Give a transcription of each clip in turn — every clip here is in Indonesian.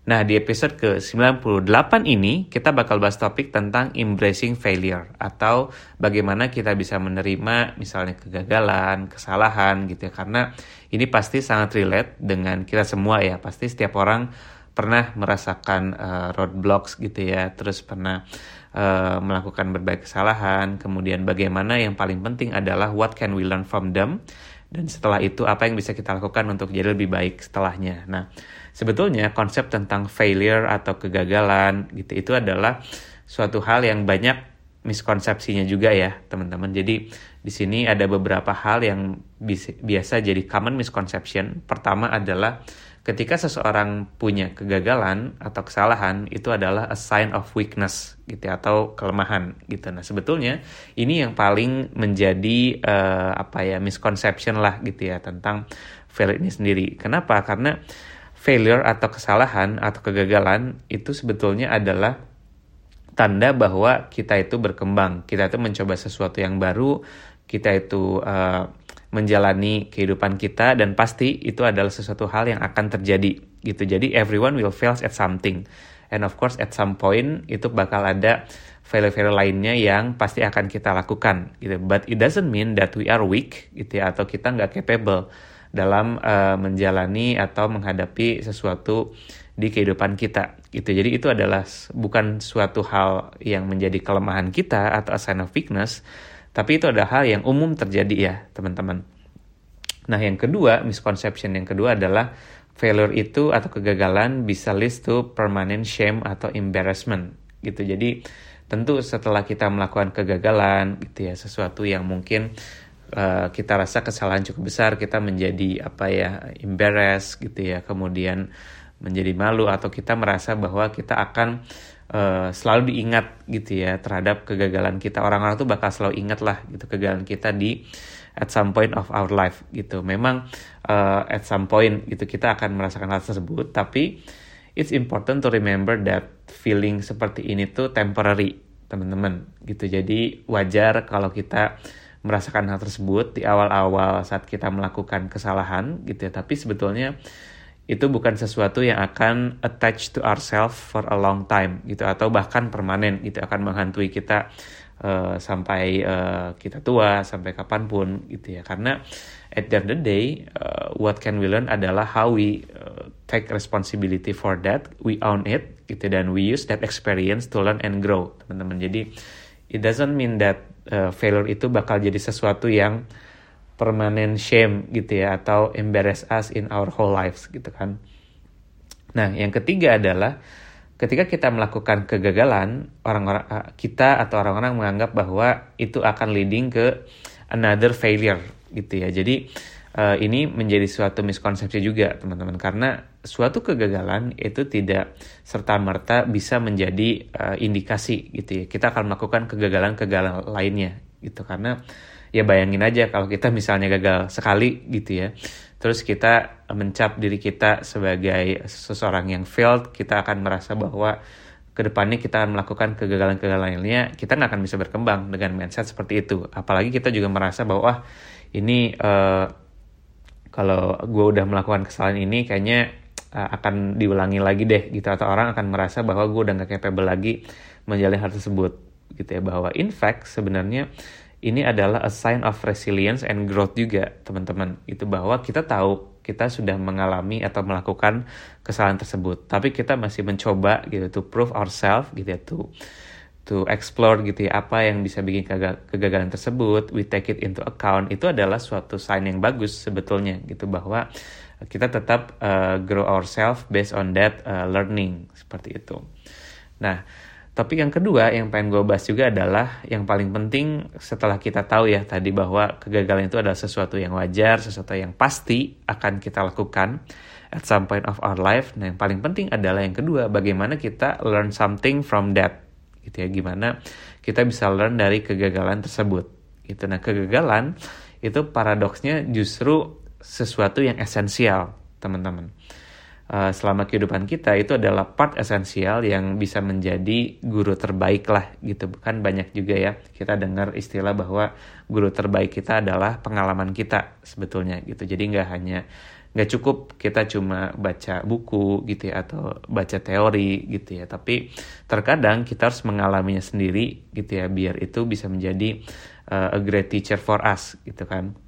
Nah, di episode ke-98 ini kita bakal bahas topik tentang embracing failure atau bagaimana kita bisa menerima misalnya kegagalan, kesalahan gitu ya. Karena ini pasti sangat relate dengan kita semua ya. Pasti setiap orang pernah merasakan uh, roadblocks gitu ya, terus pernah uh, melakukan berbagai kesalahan, kemudian bagaimana yang paling penting adalah what can we learn from them dan setelah itu apa yang bisa kita lakukan untuk jadi lebih baik setelahnya. Nah, sebetulnya konsep tentang failure atau kegagalan gitu itu adalah suatu hal yang banyak miskonsepsinya juga ya, teman-teman. Jadi di sini ada beberapa hal yang biasa jadi common misconception. Pertama adalah ketika seseorang punya kegagalan atau kesalahan itu adalah a sign of weakness gitu ya, atau kelemahan gitu. Nah, sebetulnya ini yang paling menjadi uh, apa ya misconception lah gitu ya tentang failure ini sendiri. Kenapa? Karena failure atau kesalahan atau kegagalan itu sebetulnya adalah tanda bahwa kita itu berkembang, kita itu mencoba sesuatu yang baru, kita itu uh, menjalani kehidupan kita dan pasti itu adalah sesuatu hal yang akan terjadi gitu. Jadi everyone will fail at something. And of course at some point itu bakal ada failure-failure lainnya yang pasti akan kita lakukan gitu. But it doesn't mean that we are weak gitu ya atau kita nggak capable dalam uh, menjalani atau menghadapi sesuatu di kehidupan kita gitu. Jadi itu adalah bukan suatu hal yang menjadi kelemahan kita atau sign of weakness, tapi itu adalah hal yang umum terjadi ya, teman-teman. Nah, yang kedua, misconception yang kedua adalah failure itu atau kegagalan bisa lead to permanent shame atau embarrassment gitu. Jadi, tentu setelah kita melakukan kegagalan gitu ya, sesuatu yang mungkin uh, kita rasa kesalahan cukup besar, kita menjadi apa ya, embarrassed gitu ya, kemudian menjadi malu atau kita merasa bahwa kita akan uh, selalu diingat gitu ya terhadap kegagalan kita. Orang-orang tuh bakal selalu ingat lah gitu kegagalan kita di at some point of our life gitu. Memang uh, at some point gitu kita akan merasakan hal tersebut tapi it's important to remember that feeling seperti ini tuh temporary teman-teman gitu. Jadi wajar kalau kita merasakan hal tersebut di awal-awal saat kita melakukan kesalahan gitu ya. Tapi sebetulnya itu bukan sesuatu yang akan attach to ourselves for a long time gitu atau bahkan permanen gitu akan menghantui kita uh, sampai uh, kita tua sampai kapan pun gitu ya. Karena at the end of the day uh, what can we learn adalah how we uh, take responsibility for that we own it gitu dan we use that experience to learn and grow teman-teman. Jadi it doesn't mean that uh, failure itu bakal jadi sesuatu yang permanent shame gitu ya atau embarrass us in our whole lives gitu kan. Nah, yang ketiga adalah ketika kita melakukan kegagalan, orang-orang eh, kita atau orang-orang menganggap bahwa itu akan leading ke another failure gitu ya. Jadi uh, ini menjadi suatu miskonsepsi juga teman-teman. Karena suatu kegagalan itu tidak serta merta bisa menjadi uh, indikasi gitu ya. Kita akan melakukan kegagalan-kegagalan lainnya gitu. Karena ya bayangin aja kalau kita misalnya gagal sekali gitu ya. Terus kita mencap diri kita sebagai seseorang yang failed kita akan merasa bahwa ke depannya kita akan melakukan kegagalan-kegagalan lainnya kita nggak akan bisa berkembang dengan mindset seperti itu. Apalagi kita juga merasa bahwa ini uh, kalau gue udah melakukan kesalahan ini kayaknya uh, akan diulangi lagi deh gitu. Atau orang akan merasa bahwa gue udah nggak capable lagi menjalani hal tersebut gitu ya. Bahwa in fact sebenarnya ini adalah a sign of resilience and growth juga teman-teman. Itu bahwa kita tahu kita sudah mengalami atau melakukan kesalahan tersebut. Tapi kita masih mencoba gitu to prove ourselves gitu ya to to explore gitu ya apa yang bisa bikin kegagalan tersebut we take it into account itu adalah suatu sign yang bagus sebetulnya gitu bahwa kita tetap uh, grow ourselves based on that uh, learning seperti itu nah Topik yang kedua yang pengen gue bahas juga adalah yang paling penting setelah kita tahu ya tadi bahwa kegagalan itu adalah sesuatu yang wajar, sesuatu yang pasti akan kita lakukan. at some point of our life. Nah, yang paling penting adalah yang kedua, bagaimana kita learn something from that. Gitu ya, gimana kita bisa learn dari kegagalan tersebut. Gitu. Nah, kegagalan itu paradoksnya justru sesuatu yang esensial, teman-teman. Uh, selama kehidupan kita itu adalah part esensial yang bisa menjadi guru terbaik lah gitu kan banyak juga ya kita dengar istilah bahwa guru terbaik kita adalah pengalaman kita sebetulnya gitu jadi nggak hanya nggak cukup kita cuma baca buku gitu ya atau baca teori gitu ya. Tapi terkadang kita harus mengalaminya sendiri gitu ya biar itu bisa menjadi uh, a great teacher for us gitu kan.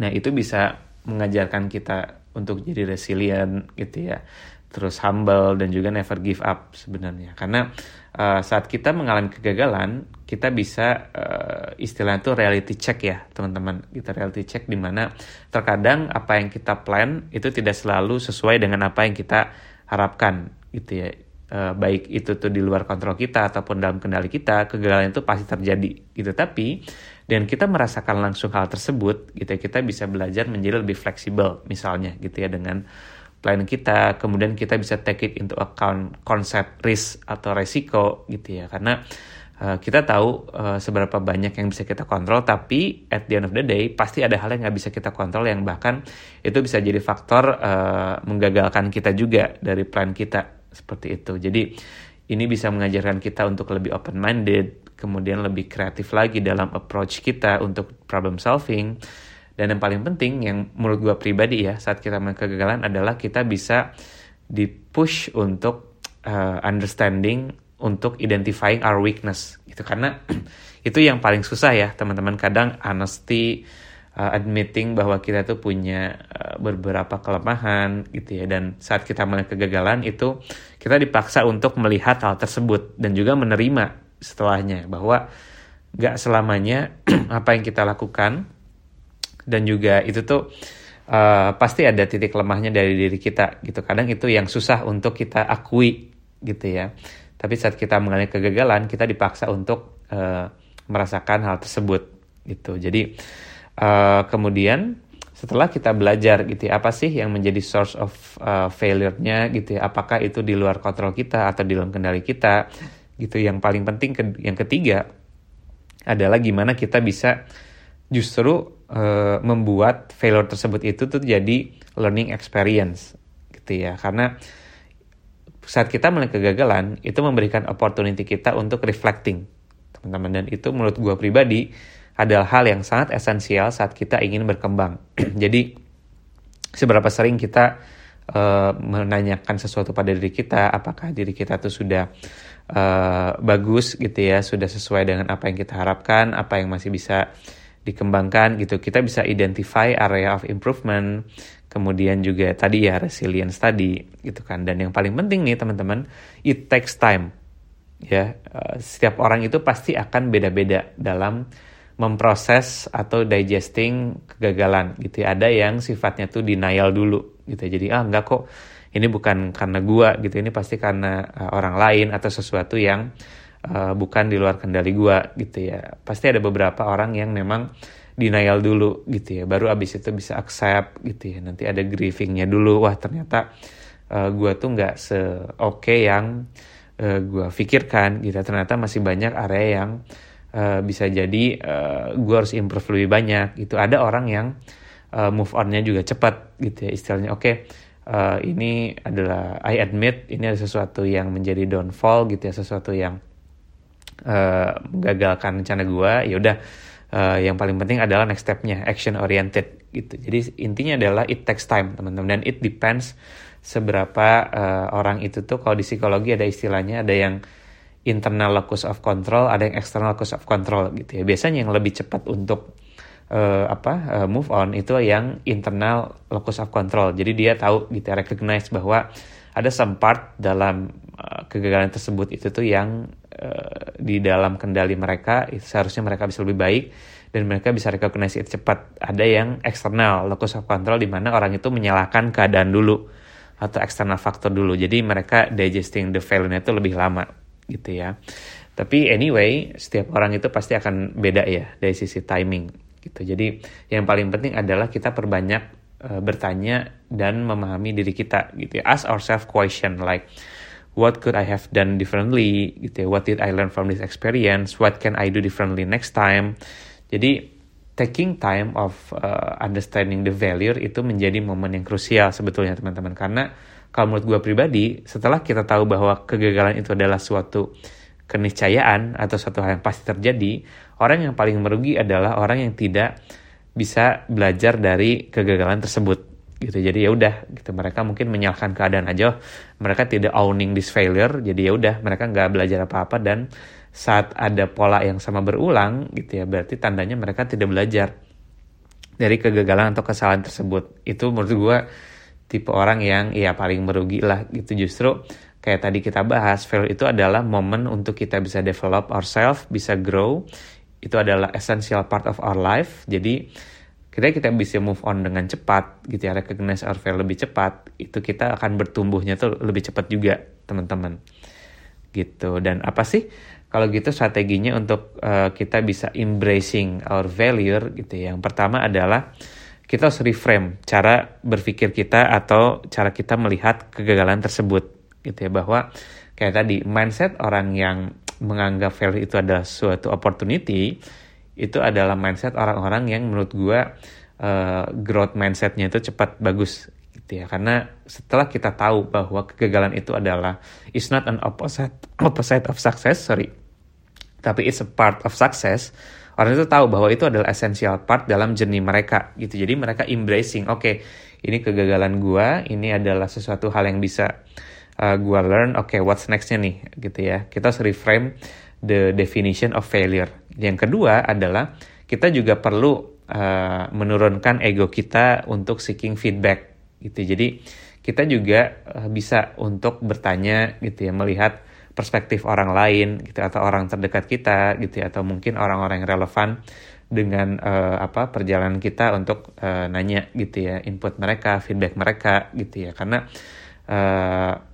Nah itu bisa mengajarkan kita untuk jadi resilient gitu ya terus humble dan juga never give up sebenarnya. Karena uh, saat kita mengalami kegagalan kita bisa uh, istilahnya itu reality check ya teman-teman. Kita reality check di mana terkadang apa yang kita plan itu tidak selalu sesuai dengan apa yang kita harapkan gitu ya. Uh, baik itu tuh di luar kontrol kita ataupun dalam kendali kita kegagalan itu pasti terjadi gitu. Tapi dan kita merasakan langsung hal tersebut gitu ya, kita bisa belajar menjadi lebih fleksibel misalnya gitu ya dengan plan kita kemudian kita bisa take it into account konsep risk atau resiko gitu ya karena uh, kita tahu uh, seberapa banyak yang bisa kita kontrol tapi at the end of the day pasti ada hal yang nggak bisa kita kontrol yang bahkan itu bisa jadi faktor uh, menggagalkan kita juga dari plan kita seperti itu jadi ini bisa mengajarkan kita untuk lebih open minded kemudian lebih kreatif lagi dalam approach kita untuk problem solving. Dan yang paling penting yang menurut gue pribadi ya saat kita mengalami kegagalan adalah kita bisa di push untuk uh, understanding untuk identifying our weakness gitu. Karena itu yang paling susah ya teman-teman. Kadang honesty uh, admitting bahwa kita tuh punya uh, beberapa kelemahan gitu ya. Dan saat kita mengalami kegagalan itu kita dipaksa untuk melihat hal tersebut dan juga menerima setelahnya bahwa gak selamanya apa yang kita lakukan dan juga itu tuh uh, pasti ada titik lemahnya dari diri kita gitu. Kadang itu yang susah untuk kita akui gitu ya. Tapi saat kita mengalami kegagalan kita dipaksa untuk uh, merasakan hal tersebut gitu. Jadi uh, kemudian setelah kita belajar gitu ya, apa sih yang menjadi source of uh, failure-nya gitu ya? Apakah itu di luar kontrol kita atau di dalam kendali kita? Gitu yang paling penting ke, yang ketiga adalah gimana kita bisa justru uh, membuat failure tersebut itu tuh jadi learning experience gitu ya. Karena saat kita melihat kegagalan itu memberikan opportunity kita untuk reflecting teman-teman. Dan itu menurut gue pribadi adalah hal yang sangat esensial saat kita ingin berkembang. Jadi seberapa sering kita uh, menanyakan sesuatu pada diri kita apakah diri kita tuh sudah uh, bagus gitu ya sudah sesuai dengan apa yang kita harapkan apa yang masih bisa dikembangkan gitu. Kita bisa identify area of improvement kemudian juga tadi ya resilience tadi gitu kan. Dan yang paling penting nih teman-teman it takes time. Ya uh, setiap orang itu pasti akan beda-beda dalam memproses atau digesting kegagalan gitu ya. Ada yang sifatnya tuh denial dulu gitu ya. jadi ah enggak kok ini bukan karena gua gitu ini pasti karena uh, orang lain atau sesuatu yang uh, bukan di luar kendali gua gitu ya. Pasti ada beberapa orang yang memang denial dulu gitu ya. Baru abis itu bisa accept gitu ya. Nanti ada grievingnya dulu. Wah ternyata uh, gua tuh nggak se oke yang uh, gua pikirkan gitu. Ternyata masih banyak area yang uh, bisa jadi uh, gua harus improve lebih banyak gitu. Ada orang yang uh, move onnya juga cepat gitu ya. Istilahnya oke okay, uh, ini adalah I admit ini ada sesuatu yang menjadi downfall gitu ya. Sesuatu yang uh, rencana gue ya udah uh, yang paling penting adalah next stepnya action oriented gitu jadi intinya adalah it takes time teman-teman dan it depends seberapa uh, orang itu tuh kalau di psikologi ada istilahnya ada yang internal locus of control ada yang external locus of control gitu ya biasanya yang lebih cepat untuk uh, apa uh, move on itu yang internal locus of control. Jadi dia tahu gitu recognize bahwa ada some part dalam uh, kegagalan tersebut itu tuh yang uh, di dalam kendali mereka seharusnya mereka bisa lebih baik dan mereka bisa recognize itu cepat. Ada yang eksternal locus of control di mana orang itu menyalahkan keadaan dulu atau eksternal faktor dulu. Jadi mereka digesting the failure itu lebih lama gitu ya. Tapi anyway, setiap orang itu pasti akan beda ya dari sisi timing gitu. Jadi yang paling penting adalah kita perbanyak uh, bertanya dan memahami diri kita gitu ya ask ourselves question like what could I have done differently gitu ya. What did I learn from this experience? What can I do differently next time? Jadi taking time of uh, understanding the value itu menjadi momen yang krusial sebetulnya teman-teman. Karena kalau menurut gue pribadi setelah kita tahu bahwa kegagalan itu adalah suatu keniscayaan atau suatu hal yang pasti terjadi orang yang paling merugi adalah orang yang tidak bisa belajar dari kegagalan tersebut gitu. Jadi ya udah gitu. Mereka mungkin menyalahkan keadaan aja. Mereka tidak owning this failure. Jadi ya udah mereka nggak belajar apa-apa. Dan saat ada pola yang sama berulang gitu ya berarti tandanya mereka tidak belajar dari kegagalan atau kesalahan tersebut. Itu menurut gue tipe orang yang ya paling merugi lah gitu. Justru kayak tadi kita bahas failure itu adalah momen untuk kita bisa develop ourselves bisa grow. Itu adalah essential part of our life. Jadi kita kita bisa move on dengan cepat gitu ya recognize our value lebih cepat itu kita akan bertumbuhnya tuh lebih cepat juga teman-teman. Gitu. Dan apa sih? Kalau gitu strateginya untuk uh, kita bisa embracing our value gitu ya. Yang pertama adalah kita harus reframe cara berpikir kita atau cara kita melihat kegagalan tersebut gitu ya. Bahwa kayak tadi mindset orang yang menganggap value itu adalah suatu opportunity itu adalah mindset orang-orang yang menurut gue uh, growth mindsetnya itu cepat bagus gitu ya. Karena setelah kita tahu bahwa kegagalan itu adalah is not an opposite opposite of success sorry. Tapi it's a part of success. Orang itu tahu bahwa itu adalah essential part dalam journey mereka gitu. Jadi mereka embracing oke okay, ini kegagalan gue ini adalah sesuatu hal yang bisa uh, gue learn oke okay, what's nextnya nih gitu ya. Kita harus reframe the definition of failure yang kedua adalah kita juga perlu uh, menurunkan ego kita untuk seeking feedback gitu. Jadi kita juga uh, bisa untuk bertanya gitu ya, melihat perspektif orang lain gitu atau orang terdekat kita gitu ya, atau mungkin orang-orang yang relevan dengan uh, apa perjalanan kita untuk uh, nanya gitu ya input mereka feedback mereka gitu ya karena uh,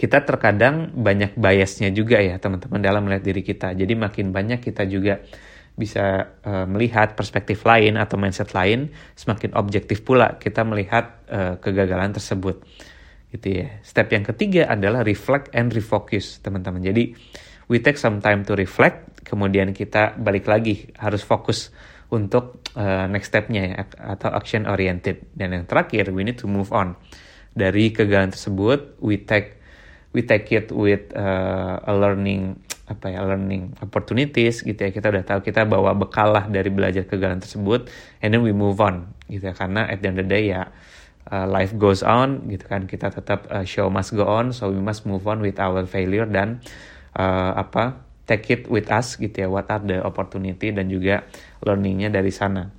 kita terkadang banyak biasnya juga ya teman-teman dalam melihat diri kita. Jadi makin banyak kita juga bisa uh, melihat perspektif lain atau mindset lain, semakin objektif pula kita melihat uh, kegagalan tersebut. Gitu ya. Step yang ketiga adalah reflect and refocus, teman-teman. Jadi we take some time to reflect, kemudian kita balik lagi harus fokus untuk uh, next stepnya ya, atau action oriented. Dan yang terakhir, we need to move on dari kegagalan tersebut. We take we take it with uh, a learning apa ya learning opportunities gitu ya. Kita udah tahu kita bawa bekal lah dari belajar kegagalan tersebut and then we move on gitu ya. Karena at the end of the day ya uh, life goes on gitu kan. Kita tetap uh, show must go on so we must move on with our failure dan uh, apa take it with us gitu ya. What are the opportunity dan juga learningnya dari sana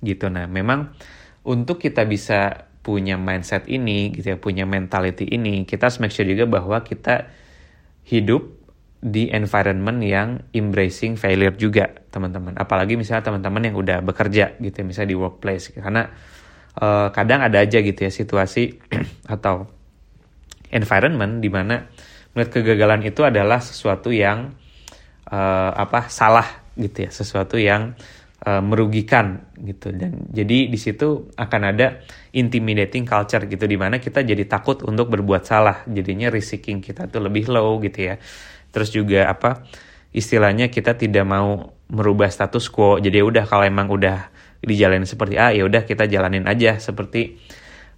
gitu. Nah memang untuk kita bisa punya mindset ini gitu ya punya mentality ini kita harus make sure juga bahwa kita hidup di environment yang embracing failure juga teman-teman. Apalagi misalnya teman-teman yang udah bekerja gitu ya misalnya di workplace karena uh, kadang ada aja gitu ya situasi atau environment di mana melihat kegagalan itu adalah sesuatu yang uh, apa salah gitu ya. Sesuatu yang uh, merugikan gitu. Dan jadi di situ akan ada intimidating culture gitu di mana kita jadi takut untuk berbuat salah. Jadinya risking kita tuh lebih low gitu ya. Terus juga apa istilahnya kita tidak mau merubah status quo. Jadi ya udah kalau emang udah dijalanin seperti A ya udah kita jalanin aja seperti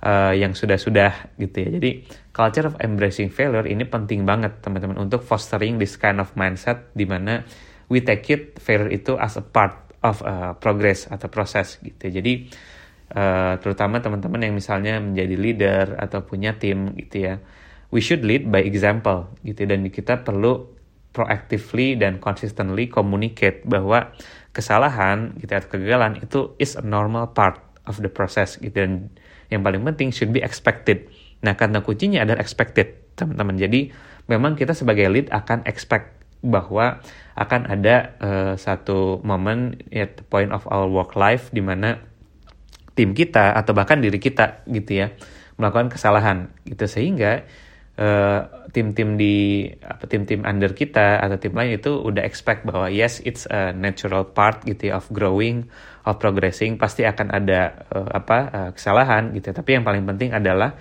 uh, yang sudah-sudah gitu ya. Jadi culture of embracing failure ini penting banget teman-teman untuk fostering this kind of mindset di mana we take it failure itu as a part of uh, progress atau proses gitu. Jadi uh, terutama teman-teman yang misalnya menjadi leader atau punya tim gitu ya, we should lead by example gitu dan kita perlu proactively dan consistently communicate bahwa kesalahan gitu atau kegagalan itu is a normal part of the process gitu dan yang paling penting should be expected. Nah, karena kuncinya adalah expected, teman-teman. Jadi, memang kita sebagai lead akan expect bahwa akan ada uh, satu momen at the point of our work life di mana tim kita atau bahkan diri kita gitu ya melakukan kesalahan gitu. Sehingga uh, tim-tim di apa tim-tim under kita atau tim lain itu udah expect bahwa yes it's a natural part gitu ya, of growing of progressing pasti akan ada uh, apa uh, kesalahan gitu tapi yang paling penting adalah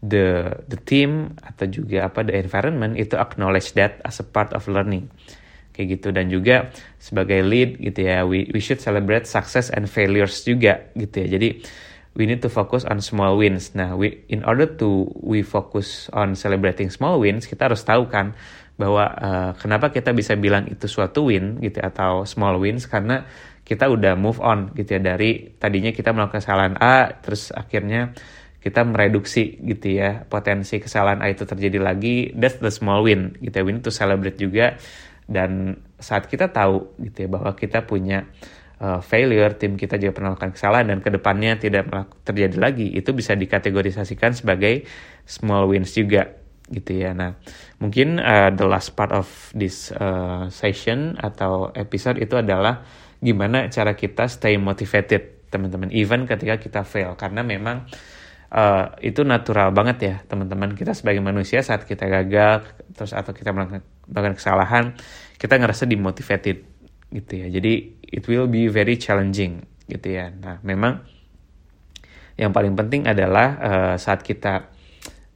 the the team atau juga apa the environment itu acknowledge that as a part of learning. Kayak gitu. Dan juga sebagai lead gitu ya we we should celebrate success and failures juga gitu ya. Jadi we need to focus on small wins. Nah, we in order to we focus on celebrating small wins, kita harus tahu kan bahwa uh, kenapa kita bisa bilang itu suatu win gitu atau small wins karena kita udah move on gitu ya. Dari tadinya kita melakukan kesalahan A terus akhirnya kita mereduksi gitu ya potensi kesalahan A itu terjadi lagi that's the small win gitu ya we need to celebrate juga dan saat kita tahu gitu ya bahwa kita punya uh, failure, tim kita juga pernah melakukan kesalahan dan ke depannya tidak terjadi lagi, itu bisa dikategorisasikan sebagai small wins juga gitu ya. Nah, mungkin uh, the last part of this uh, session atau episode itu adalah gimana cara kita stay motivated, teman-teman, even ketika kita fail, karena memang itu natural banget ya, teman-teman. Kita sebagai manusia saat kita gagal, terus atau kita melakukan kesalahan, kita ngerasa dimotivated gitu ya. Jadi it will be very challenging gitu ya. Nah, memang yang paling penting adalah uh, saat kita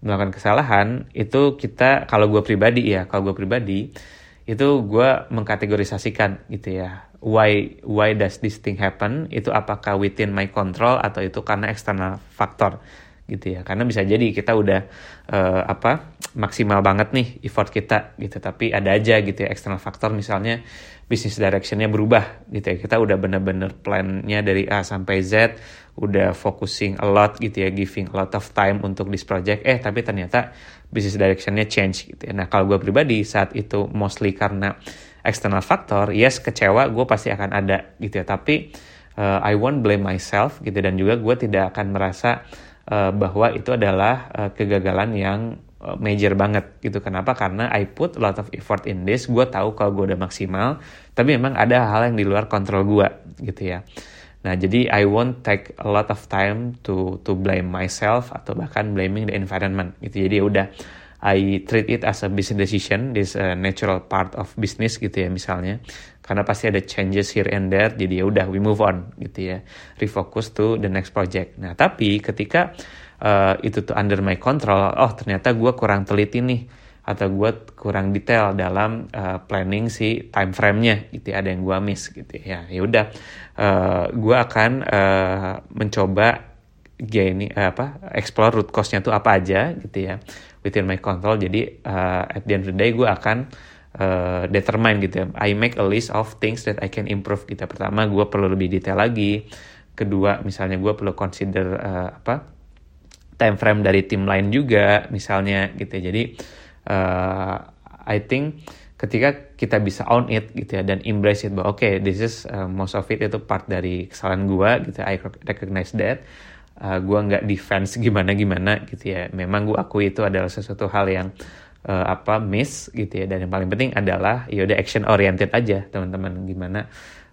melakukan kesalahan itu kita kalau gue pribadi ya, kalau gue pribadi itu gue mengkategorisasikan gitu ya. Why why does this thing happen? Itu apakah within my control atau itu karena external faktor gitu ya. Karena bisa jadi kita udah uh, apa maksimal banget nih effort kita gitu. Tapi ada aja gitu ya eksternal faktor misalnya bisnis directionnya berubah gitu ya. Kita udah bener-bener plannya dari A sampai Z udah focusing a lot gitu ya giving a lot of time untuk this project. Eh tapi ternyata bisnis directionnya change gitu ya. Nah kalau gue pribadi saat itu mostly karena external faktor yes kecewa gue pasti akan ada gitu ya. Tapi uh, I won't blame myself gitu. Dan juga gue tidak akan merasa uh, bahwa itu adalah uh, kegagalan yang uh, major banget gitu. Kenapa? Karena I put a lot of effort in this. Gue tahu kalau gue udah maksimal, tapi memang ada hal yang di luar kontrol gue gitu ya. Nah, jadi I won't take a lot of time to to blame myself atau bahkan blaming the environment gitu. Jadi ya udah I treat it as a business decision, this a natural part of business gitu ya misalnya. Karena pasti ada changes here and there, jadi ya udah we move on gitu ya, refocus to the next project. Nah tapi ketika uh, itu tuh under my control, oh ternyata gue kurang teliti nih atau gue kurang detail dalam uh, planning si time frame-nya gitu ya, ada yang gue miss gitu ya. Ya udah, uh, gue akan uh, mencoba gini apa explore root cause-nya tuh apa aja gitu ya within my control. Jadi uh, at the end of the day gue akan uh, determine gitu ya. I make a list of things that I can improve gitu pertama gue perlu lebih detail lagi. Kedua misalnya gue perlu consider uh, apa time frame dari tim lain juga misalnya gitu ya. Jadi uh, I think ketika kita bisa own it gitu ya dan embrace it bahwa oke okay, this is uh, most of it itu part dari kesalahan gue gitu I recognize that uh, gue nggak defense gimana gimana gitu ya. Memang gue akui itu adalah sesuatu hal yang uh, apa miss gitu ya. Dan yang paling penting adalah ya udah action oriented aja teman-teman. Gimana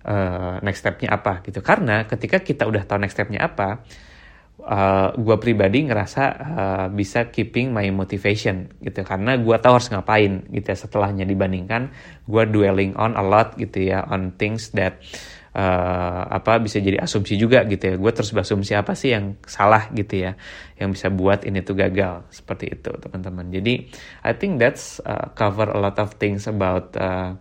uh, next stepnya apa gitu. Karena ketika kita udah tahu next stepnya apa uh, gue pribadi ngerasa uh, bisa keeping my motivation gitu. Karena gue tahu harus ngapain gitu ya setelahnya dibandingkan gue dwelling on a lot gitu ya on things that uh, apa bisa jadi asumsi juga gitu ya. Gue terus berasumsi apa sih yang salah gitu ya yang bisa buat ini tuh gagal. Seperti itu teman-teman. Jadi I think that's uh, cover a lot of things about uh,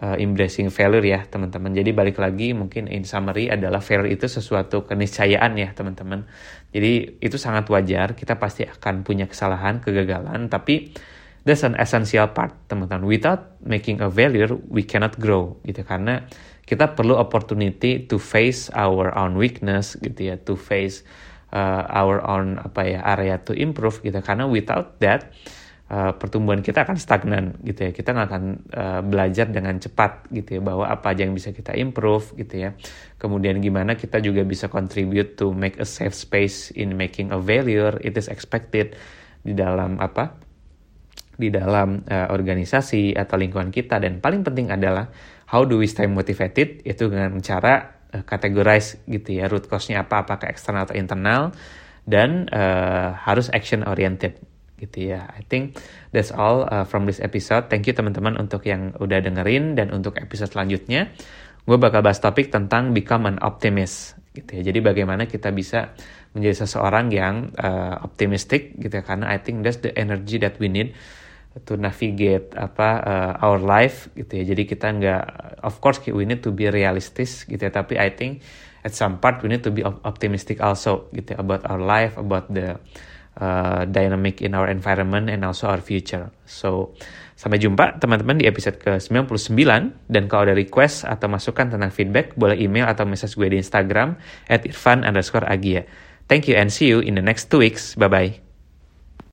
uh, embracing failure ya teman-teman. Jadi balik lagi mungkin in summary adalah failure itu sesuatu keniscayaan ya teman-teman. Jadi itu sangat wajar. Kita pasti akan punya kesalahan kegagalan tapi that's an essential part teman-teman. Without making a failure we cannot grow gitu. Karena kita perlu opportunity to face our own weakness gitu ya to face uh, our own apa ya area to improve gitu. Karena without that uh, pertumbuhan kita akan stagnan gitu ya. Kita nggak akan uh, belajar dengan cepat gitu ya bahwa apa aja yang bisa kita improve gitu ya. Kemudian gimana kita juga bisa contribute to make a safe space in making a failure it is expected di dalam apa di dalam uh, organisasi atau lingkungan kita. Dan paling penting adalah how do we stay motivated itu dengan cara uh, categorize gitu ya root cause-nya apa apakah eksternal atau internal dan uh, harus action oriented gitu ya. I think that's all uh, from this episode. Thank you teman-teman untuk yang udah dengerin dan untuk episode selanjutnya gue bakal bahas topik tentang become an optimist gitu ya. Jadi bagaimana kita bisa menjadi seseorang yang uh, optimistic gitu ya karena I think that's the energy that we need to navigate apa uh, our life gitu ya. Jadi kita nggak of course we need to be realistic gitu ya, tapi I think at some part we need to be optimistic also gitu ya, about our life, about the uh, dynamic in our environment and also our future. So sampai jumpa teman-teman di episode ke-99 dan kalau ada request atau masukan tentang feedback boleh email atau message gue di Instagram at irfan underscore agia. Thank you and see you in the next two weeks. Bye-bye.